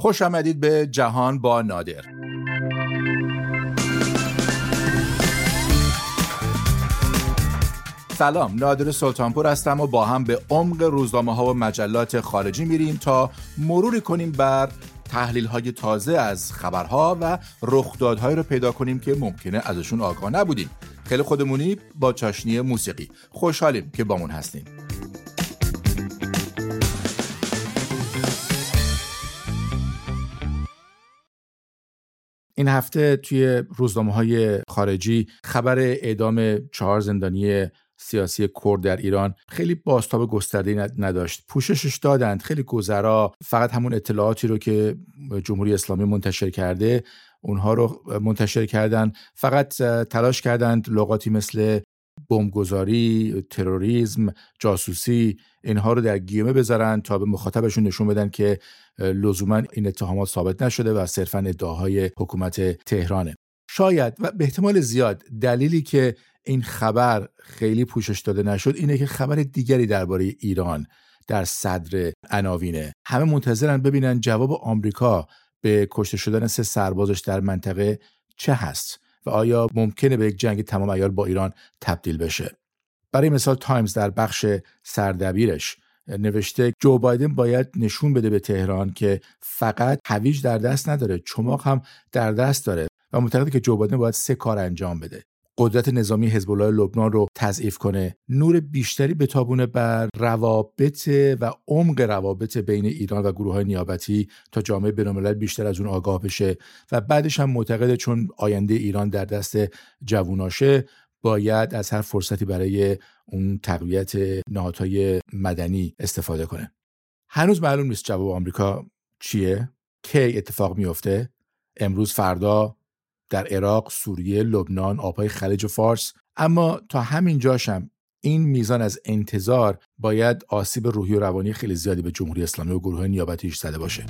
خوش آمدید به جهان با نادر. سلام نادر سلطانپور هستم و با هم به عمق روزنامه ها و مجلات خارجی میریم تا مروری کنیم بر تحلیل های تازه از خبرها و رخدادهایی رو پیدا کنیم که ممکنه ازشون آگاه نبودیم. خیلی خودمونی با چاشنی موسیقی. خوشحالیم که بامون هستیم. این هفته توی روزنامه های خارجی خبر اعدام چهار زندانی سیاسی کرد در ایران خیلی باستاب گسترده نداشت. پوششش دادند. خیلی گذرا. فقط همون اطلاعاتی رو که جمهوری اسلامی منتشر کرده اونها رو منتشر کردن. فقط تلاش کردند لغاتی مثل بمبگذاری، تروریسم، جاسوسی اینها رو در گیمه بذارن تا به مخاطبشون نشون بدن که لزوما این اتهامات ثابت نشده و صرفا ادعاهای حکومت تهرانه. شاید و به احتمال زیاد دلیلی که این خبر خیلی پوشش داده نشد اینه که خبر دیگری درباره ایران در صدر عناوینه همه منتظرن ببینن جواب آمریکا به کشته شدن سه سربازش در منطقه چه هست و آیا ممکنه به یک جنگ تمام ایال با ایران تبدیل بشه؟ برای مثال تایمز در بخش سردبیرش نوشته جو بایدن باید نشون بده به تهران که فقط هویج در دست نداره چماق هم در دست داره و معتقده که جو بایدن باید سه کار انجام بده. قدرت نظامی حزب الله لبنان رو تضعیف کنه. نور بیشتری بتابونه بر روابط و عمق روابط بین ایران و گروه های نیابتی تا جامعه بینالملل بیشتر از اون آگاه بشه و بعدش هم معتقده چون آینده ایران در دست جووناشه باید از هر فرصتی برای اون تقویت نهادهای مدنی استفاده کنه. هنوز معلوم نیست جواب آمریکا چیه؟ کی اتفاق میفته امروز فردا در عراق، سوریه، لبنان، آبهای خلیج فارس اما تا همین جاشم این میزان از انتظار باید آسیب روحی و روانی خیلی زیادی به جمهوری اسلامی و گروه نیابتیش زده باشه.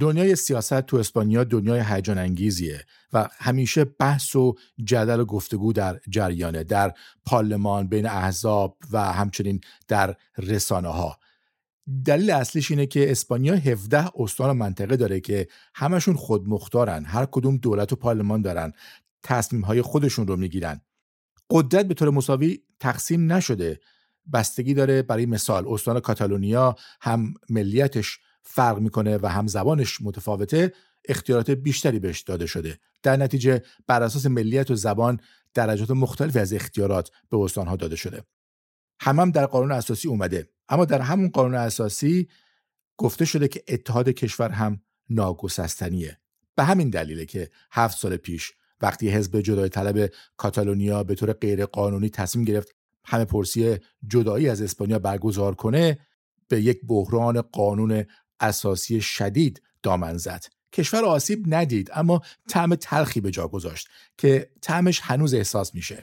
دنیای سیاست تو اسپانیا دنیای هیجان انگیزیه و همیشه بحث و جدل و گفتگو در جریانه در پارلمان بین احزاب و همچنین در رسانه ها دلیل اصلیش اینه که اسپانیا 17 استان منطقه داره که همشون خودمختارن هر کدوم دولت و پارلمان دارن تصمیم های خودشون رو می‌گیرن. قدرت به طور مساوی تقسیم نشده. بستگی داره برای مثال استان کاتالونیا هم ملیتش فرق می‌کنه و هم زبانش متفاوته اختیارات بیشتری بهش داده شده. در نتیجه بر اساس ملیت و زبان درجات مختلفی از اختیارات به استانها داده شده. هم, هم در قانون اساسی اومده. اما در همون قانون اساسی گفته شده که اتحاد کشور هم ناگسستنیه. به همین دلیله که هفت سال پیش وقتی حزب جدای طلب کاتالونیا به طور غیر قانونی تصمیم گرفت همه پرسی جدایی از اسپانیا برگزار کنه به یک بحران قانون اساسی شدید دامن زد. کشور آسیب ندید اما طعم تلخی به جا گذاشت که طعمش هنوز احساس میشه.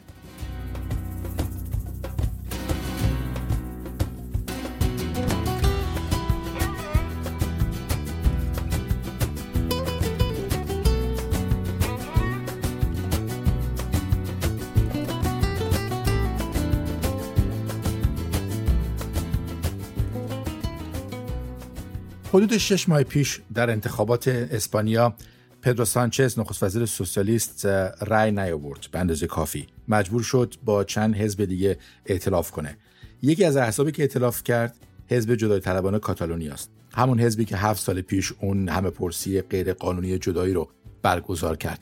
حدود شش ماه پیش در انتخابات اسپانیا پدرو سانچز نخست وزیر سوسیالیست رأی نیاورد. به اندازه کافی. مجبور شد با چند حزب دیگه ائتلاف کنه. یکی از احزابی که ائتلاف کرد حزب جدای طلبان کاتالونیا است. همون حزبی که هفت سال پیش اون همه پرسی غیر قانونی جدایی رو برگزار کرد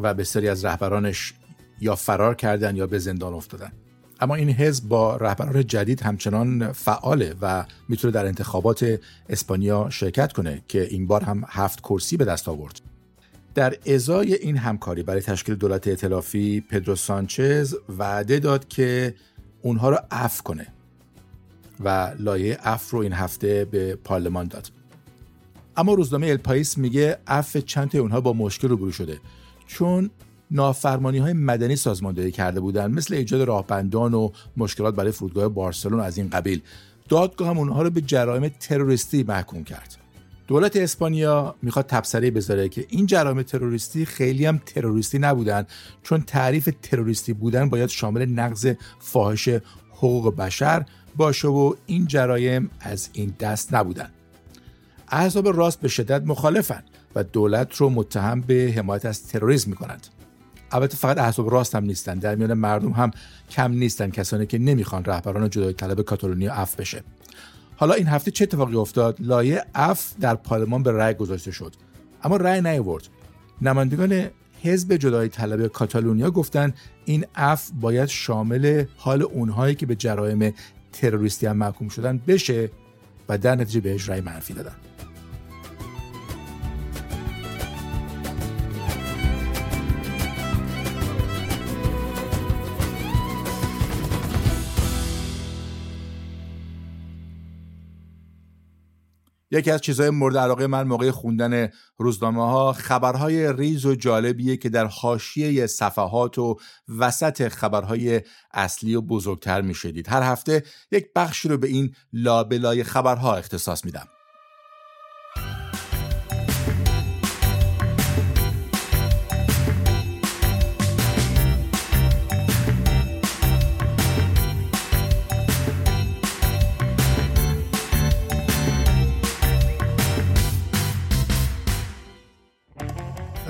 و بسیاری از رهبرانش یا فرار کردن یا به زندان افتادن. اما این حزب با رهبران جدید همچنان فعاله و می‌تونه در انتخابات اسپانیا شرکت کنه که این بار هم هفت کرسی به دست آورد. در ازای این همکاری برای تشکیل دولت ائتلافی پدرو سانچز وعده داد که اونها رو عفو کنه و لایه عفو رو این هفته به پارلمان داد. اما روزنامه الپایس میگه عفو چند تا اونها با مشکل روبرو شده. چون نافرمانی های مدنی سازماندهی کرده بودند مثل ایجاد راهبندان و مشکلات برای فرودگاه بارسلون از این قبیل. دادگاه هم اونها رو به جرایم تروریستی محکوم کرد. دولت اسپانیا می‌خواد تبصره بذاره که این جرایم تروریستی خیلی هم تروریستی نبودن چون تعریف تروریستی بودن باید شامل نقض فاحش حقوق بشر باشه و این جرایم از این دست نبودن. احزاب راست به شدت مخالفن و دولت رو متهم به حمایت از تروریسم می‌کنند. البته فقط احزاب راست هم نیستن در میان مردم هم کم نیستن کسانی که نمی‌خوان رهبران جدایی طلب کاتالونیا عفو بشه. حالا این هفته چه اتفاقی افتاد؟ لایحه عفو در پارلمان به رأی گذاشته شد. اما رأی نیاورد. نمایندگان حزب جدایی طلب کاتالونیا گفتن این عفو باید شامل حال اونهایی که به جرایم تروریستی هم محکوم شدن بشه و در نتیجه بهش رأی منفی دادن. یکی از چیزهای مورد علاقه من موقع خوندن روزنامه ها خبرهای ریز و جالبیه که در حاشیه صفحات و وسط خبرهای اصلی و بزرگتر می‌شدید هر هفته یک بخشی رو به این لابلای خبرها اختصاص میدم.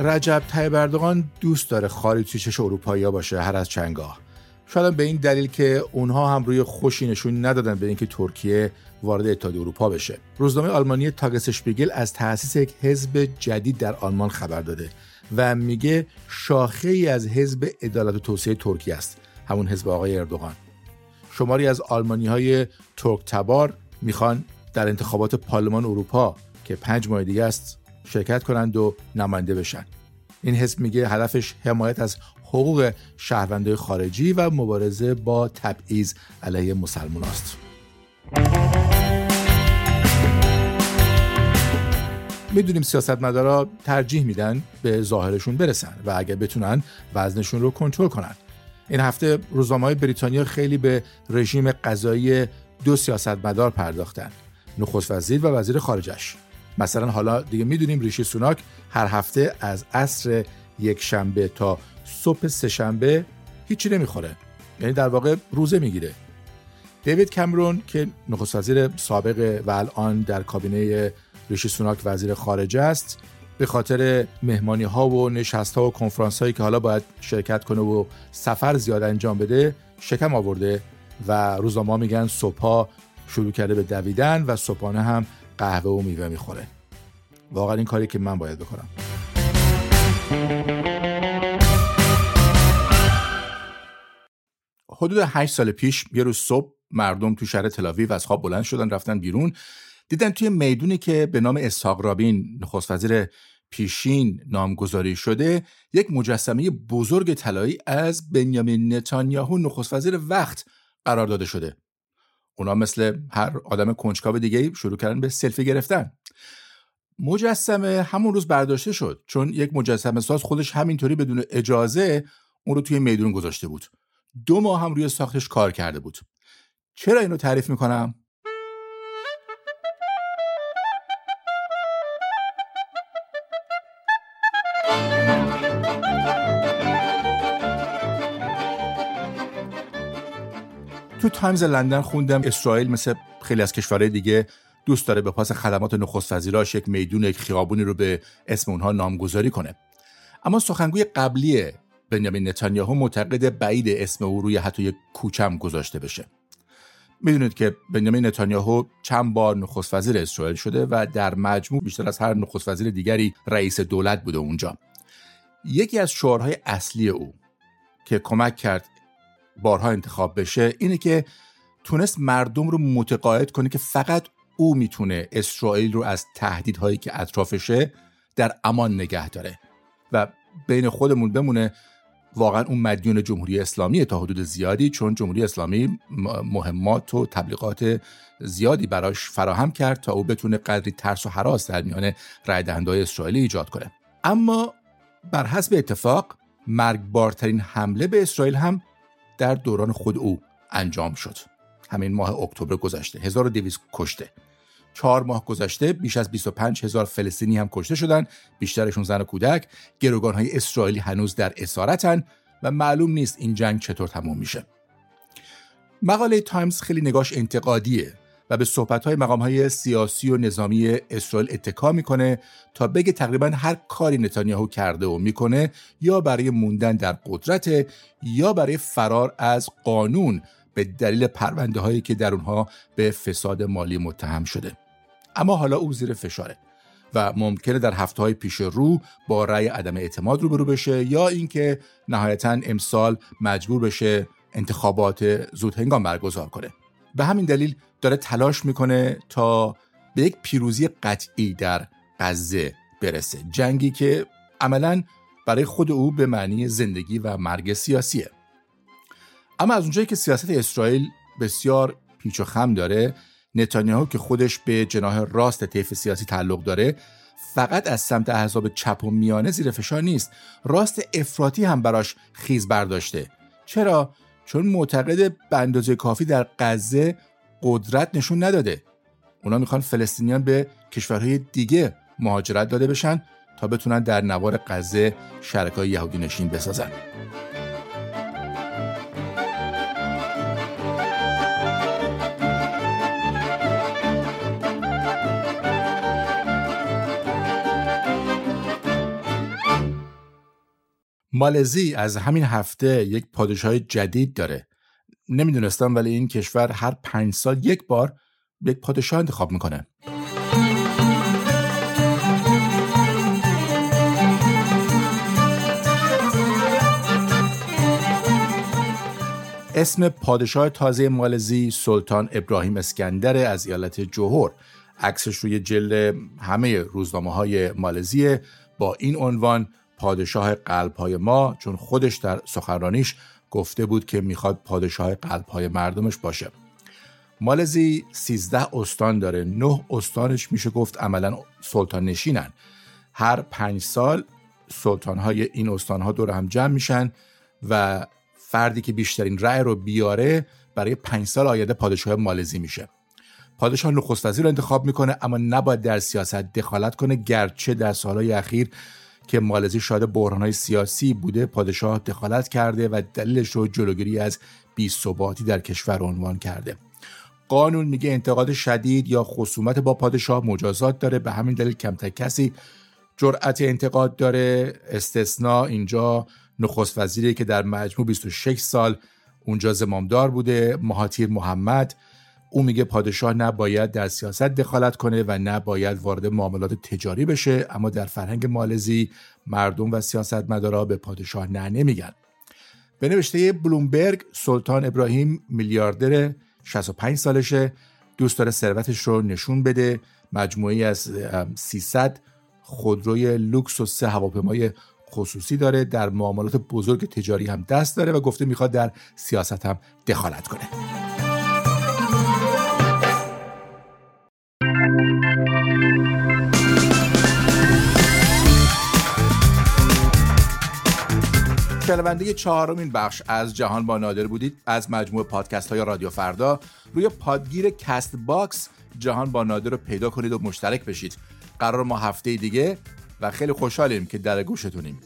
رجب طیب اردوغان دوست داره توی چش اروپایی باشه هر از چنگاه شاید به این دلیل که اونها هم روی خوشی نشون ندادن به اینکه ترکیه وارد اتحادیه اروپا بشه. روزنامه آلمانی تاگسشپیگل از تأسیس یک حزب جدید در آلمان خبر داده و میگه شاخه ای از حزب عدالت و توسعه ترکیه است همون حزب آقای اردوغان. شماری از آلمانی های ترک تبار می‌خوان در انتخابات پارلمان اروپا که پنج ماه دیگه است شرکت کنند و نماینده بشن. این حزب میگه هدفش حمایت از حقوق شهروندای خارجی و مبارزه با تبعیض علیه مسلمان است. می‌دونیم سیاستمدارا ترجیح میدن به ظاهرشون برسن و اگر بتونن وزنشون رو کنترل کنن. این هفته روزنامه های بریتانیا خیلی به رژیم قضایی دو سیاستمدار پرداختن نخست وزیر و وزیر خارجش مثلا حالا دیگه می‌دونیم ریشی سوناک هر هفته از عصر یک شنبه تا صبح سه شنبه هیچی نمی‌خوره. یعنی در واقع روزه می‌گیره. دیوید کمرون که نخست وزیر سابق و الان در کابینه ریشی سوناک وزیر خارجه است به خاطر مهمانی ها و نشست ها و کنفرانس هایی که حالا باید شرکت کنه و سفر زیاد انجام بده شکم آورده و روزنامه میگن صبح شروع کرده به دویدن و صبحانه هم قهوه و میوه می‌خوره. واقعا این کاری که من باید بکنم. حدود 8 سال پیش یه روز صبح مردم تو شهر تلاویو از خواب بلند شدن رفتن بیرون. دیدن توی می‌دونی که به نام اسحاق رابین نخست وزیر پیشین نامگذاری شده یک مجسمه بزرگ طلایی از بنیامین نتانیاهو نخست وزیر وقت قرار داده شده. اونا مثل هر آدم کنجکاو دیگه شروع کردن به سلفی گرفتن. مجسمه همون روز برداشته شد چون یک مجسمه ساز خودش همینطوری بدون اجازه اون رو توی میدون گذاشته بود. دو ماه هم روی ساختش کار کرده بود. چرا اینو تعریف می‌کنم؟ تایمز لندن خوندم. اسرائیل مثل خیلی از کشورهای دیگه دوست داره به پاس خدمات نخست وزیراش یک میدون یک خیابونی رو به اسم اونها نامگذاری کنه. اما سخنگوی قبلی بنیامین نتانیاهو معتقد بعید اسم او روی حتی یک کوچم گذاشته بشه. می‌دونید که بنیامین نتانیاهو چند بار نخست وزیر اسرائیل شده و در مجموع بیشتر از هر نخست وزیر دیگری رئیس دولت بوده اونجا. یکی از شعارهای اصلی او که کمک کرد بارها انتخاب بشه اینه که تونست مردم رو متقاعد کنه که فقط او می‌تونه اسرائیل رو از تهدیدهایی که اطرافشه در امان نگه داره و بین خودمون بمونه. واقعا اون مدیون جمهوری اسلامی تا حدود زیادی چون جمهوری اسلامی مهمات و تبلیغات زیادی براش فراهم کرد تا او بتونه قدری ترس و حراس در میان رای اسرائیلی ایجاد کنه. اما بر حسب اتفاق مرگبارترین حمله به اسرائیل هم در دوران خود او انجام شد. همین ماه اکتبر گذشته 1200 کشته. چهار ماه گذشته بیش از 25 هزار فلسطینی هم کشته شدن بیشترشون زن و کودک. گروگان های اسرائیلی هنوز در اسارتن و معلوم نیست این جنگ چطور تموم میشه. مقاله تایمز خیلی نگاش انتقادیه. و به صحبت های مقام های سیاسی و نظامی اسرائیل اتکا می‌کنه تا بگه تقریبا هر کاری نتانیاهو کرده و می‌کنه یا برای موندن در قدرت یا برای فرار از قانون به دلیل پرونده هایی که در اونها به فساد مالی متهم شده. اما حالا او زیر فشاره و ممکنه در هفته های پیش رو با رأی عدم اعتماد روبرو بشه یا اینکه نهایتا امسال مجبور بشه انتخابات زود هنگام برگزار کنه. به همین دلیل داره تلاش می‌کنه تا به یک پیروزی قطعی در غزه برسه. جنگی که عملا برای خود او به معنی زندگی و مرگ سیاسیه. اما از اونجایی که سیاست اسرائیل بسیار پیچ و خم داره نتانیاهو که خودش به جناح راست طیف سیاسی تعلق داره فقط از سمت احزاب چپ و میانه زیر فشار نیست. راست افراطی هم براش خیز برداشته. چرا؟ چون معتقد به اندازه کافی در غزه قدرت نشون نداده. اونا می‌خوان فلسطینیان به کشورهای دیگه مهاجرت داده بشن تا بتونن در نوار غزه شرکای یهودی نشین بسازن. مالزی از همین هفته یک پادشاه جدید داره. نمی‌دونستم ولی این کشور هر پنج سال یک بار یک پادشاه انتخاب می‌کنه. اسم پادشاه تازه مالزی سلطان ابراهیم اسکندر از ایالت جوهر. عکسش روی جلد همه روزنامه های مالزیه. با این عنوان پادشاه قلب های ما چون خودش در سخنرانیش گفته بود که می‌خواد پادشاه قلب های مردمش باشه. مالزی 13 استان داره. نه استانش میشه گفت عملا سلطان نشینن هر پنج سال سلطان های این استان ها دور هم جمع میشن و فردی که بیشترین رأی رو بیاره برای پنج سال آینده پادشاه مالزی میشه. پادشاه نخست وزیر رو انتخاب می‌کنه اما نباید در سیاست دخالت کنه گرچه در سالهای اخیر که مالزی شاید های سیاسی بوده پادشاه دخالت کرده و دلیلش رو جلوگیری از ثباتی در کشور عنوان کرده. قانون میگه انتقاد شدید یا خصومت با پادشاه مجازات داره. به همین دلیل کمتر کسی جرأت انتقاد داره. استثنا اینجا نخست وزیری که در مجموع 26 سال اونجا زمامدار بوده مهاتیر محمد. او میگه پادشاه نباید در سیاست دخالت کنه و نباید وارد معاملات تجاری بشه اما در فرهنگ مالزی مردم و سیاستمدارا به پادشاه نه نمیگن. به نوشته بلومبرگ سلطان ابراهیم میلیاردر 65 سالشه دوست داره ثروتش رو نشون بده. مجموعی از 300 خودروی لوکس و سه هواپیمای خصوصی داره. در معاملات بزرگ تجاری هم دست داره و گفته می‌خواد در سیاست هم دخالت کنه. شنونده چهارمین بخش از جهان با نادر بودید. از مجموعه پادکست های رادیو فردا روی پادگیر کست باکس جهان با نادر رو پیدا کنید و مشترک بشید. قرار ما هفته دیگه و خیلی خوشحالیم که در گوشتونیم.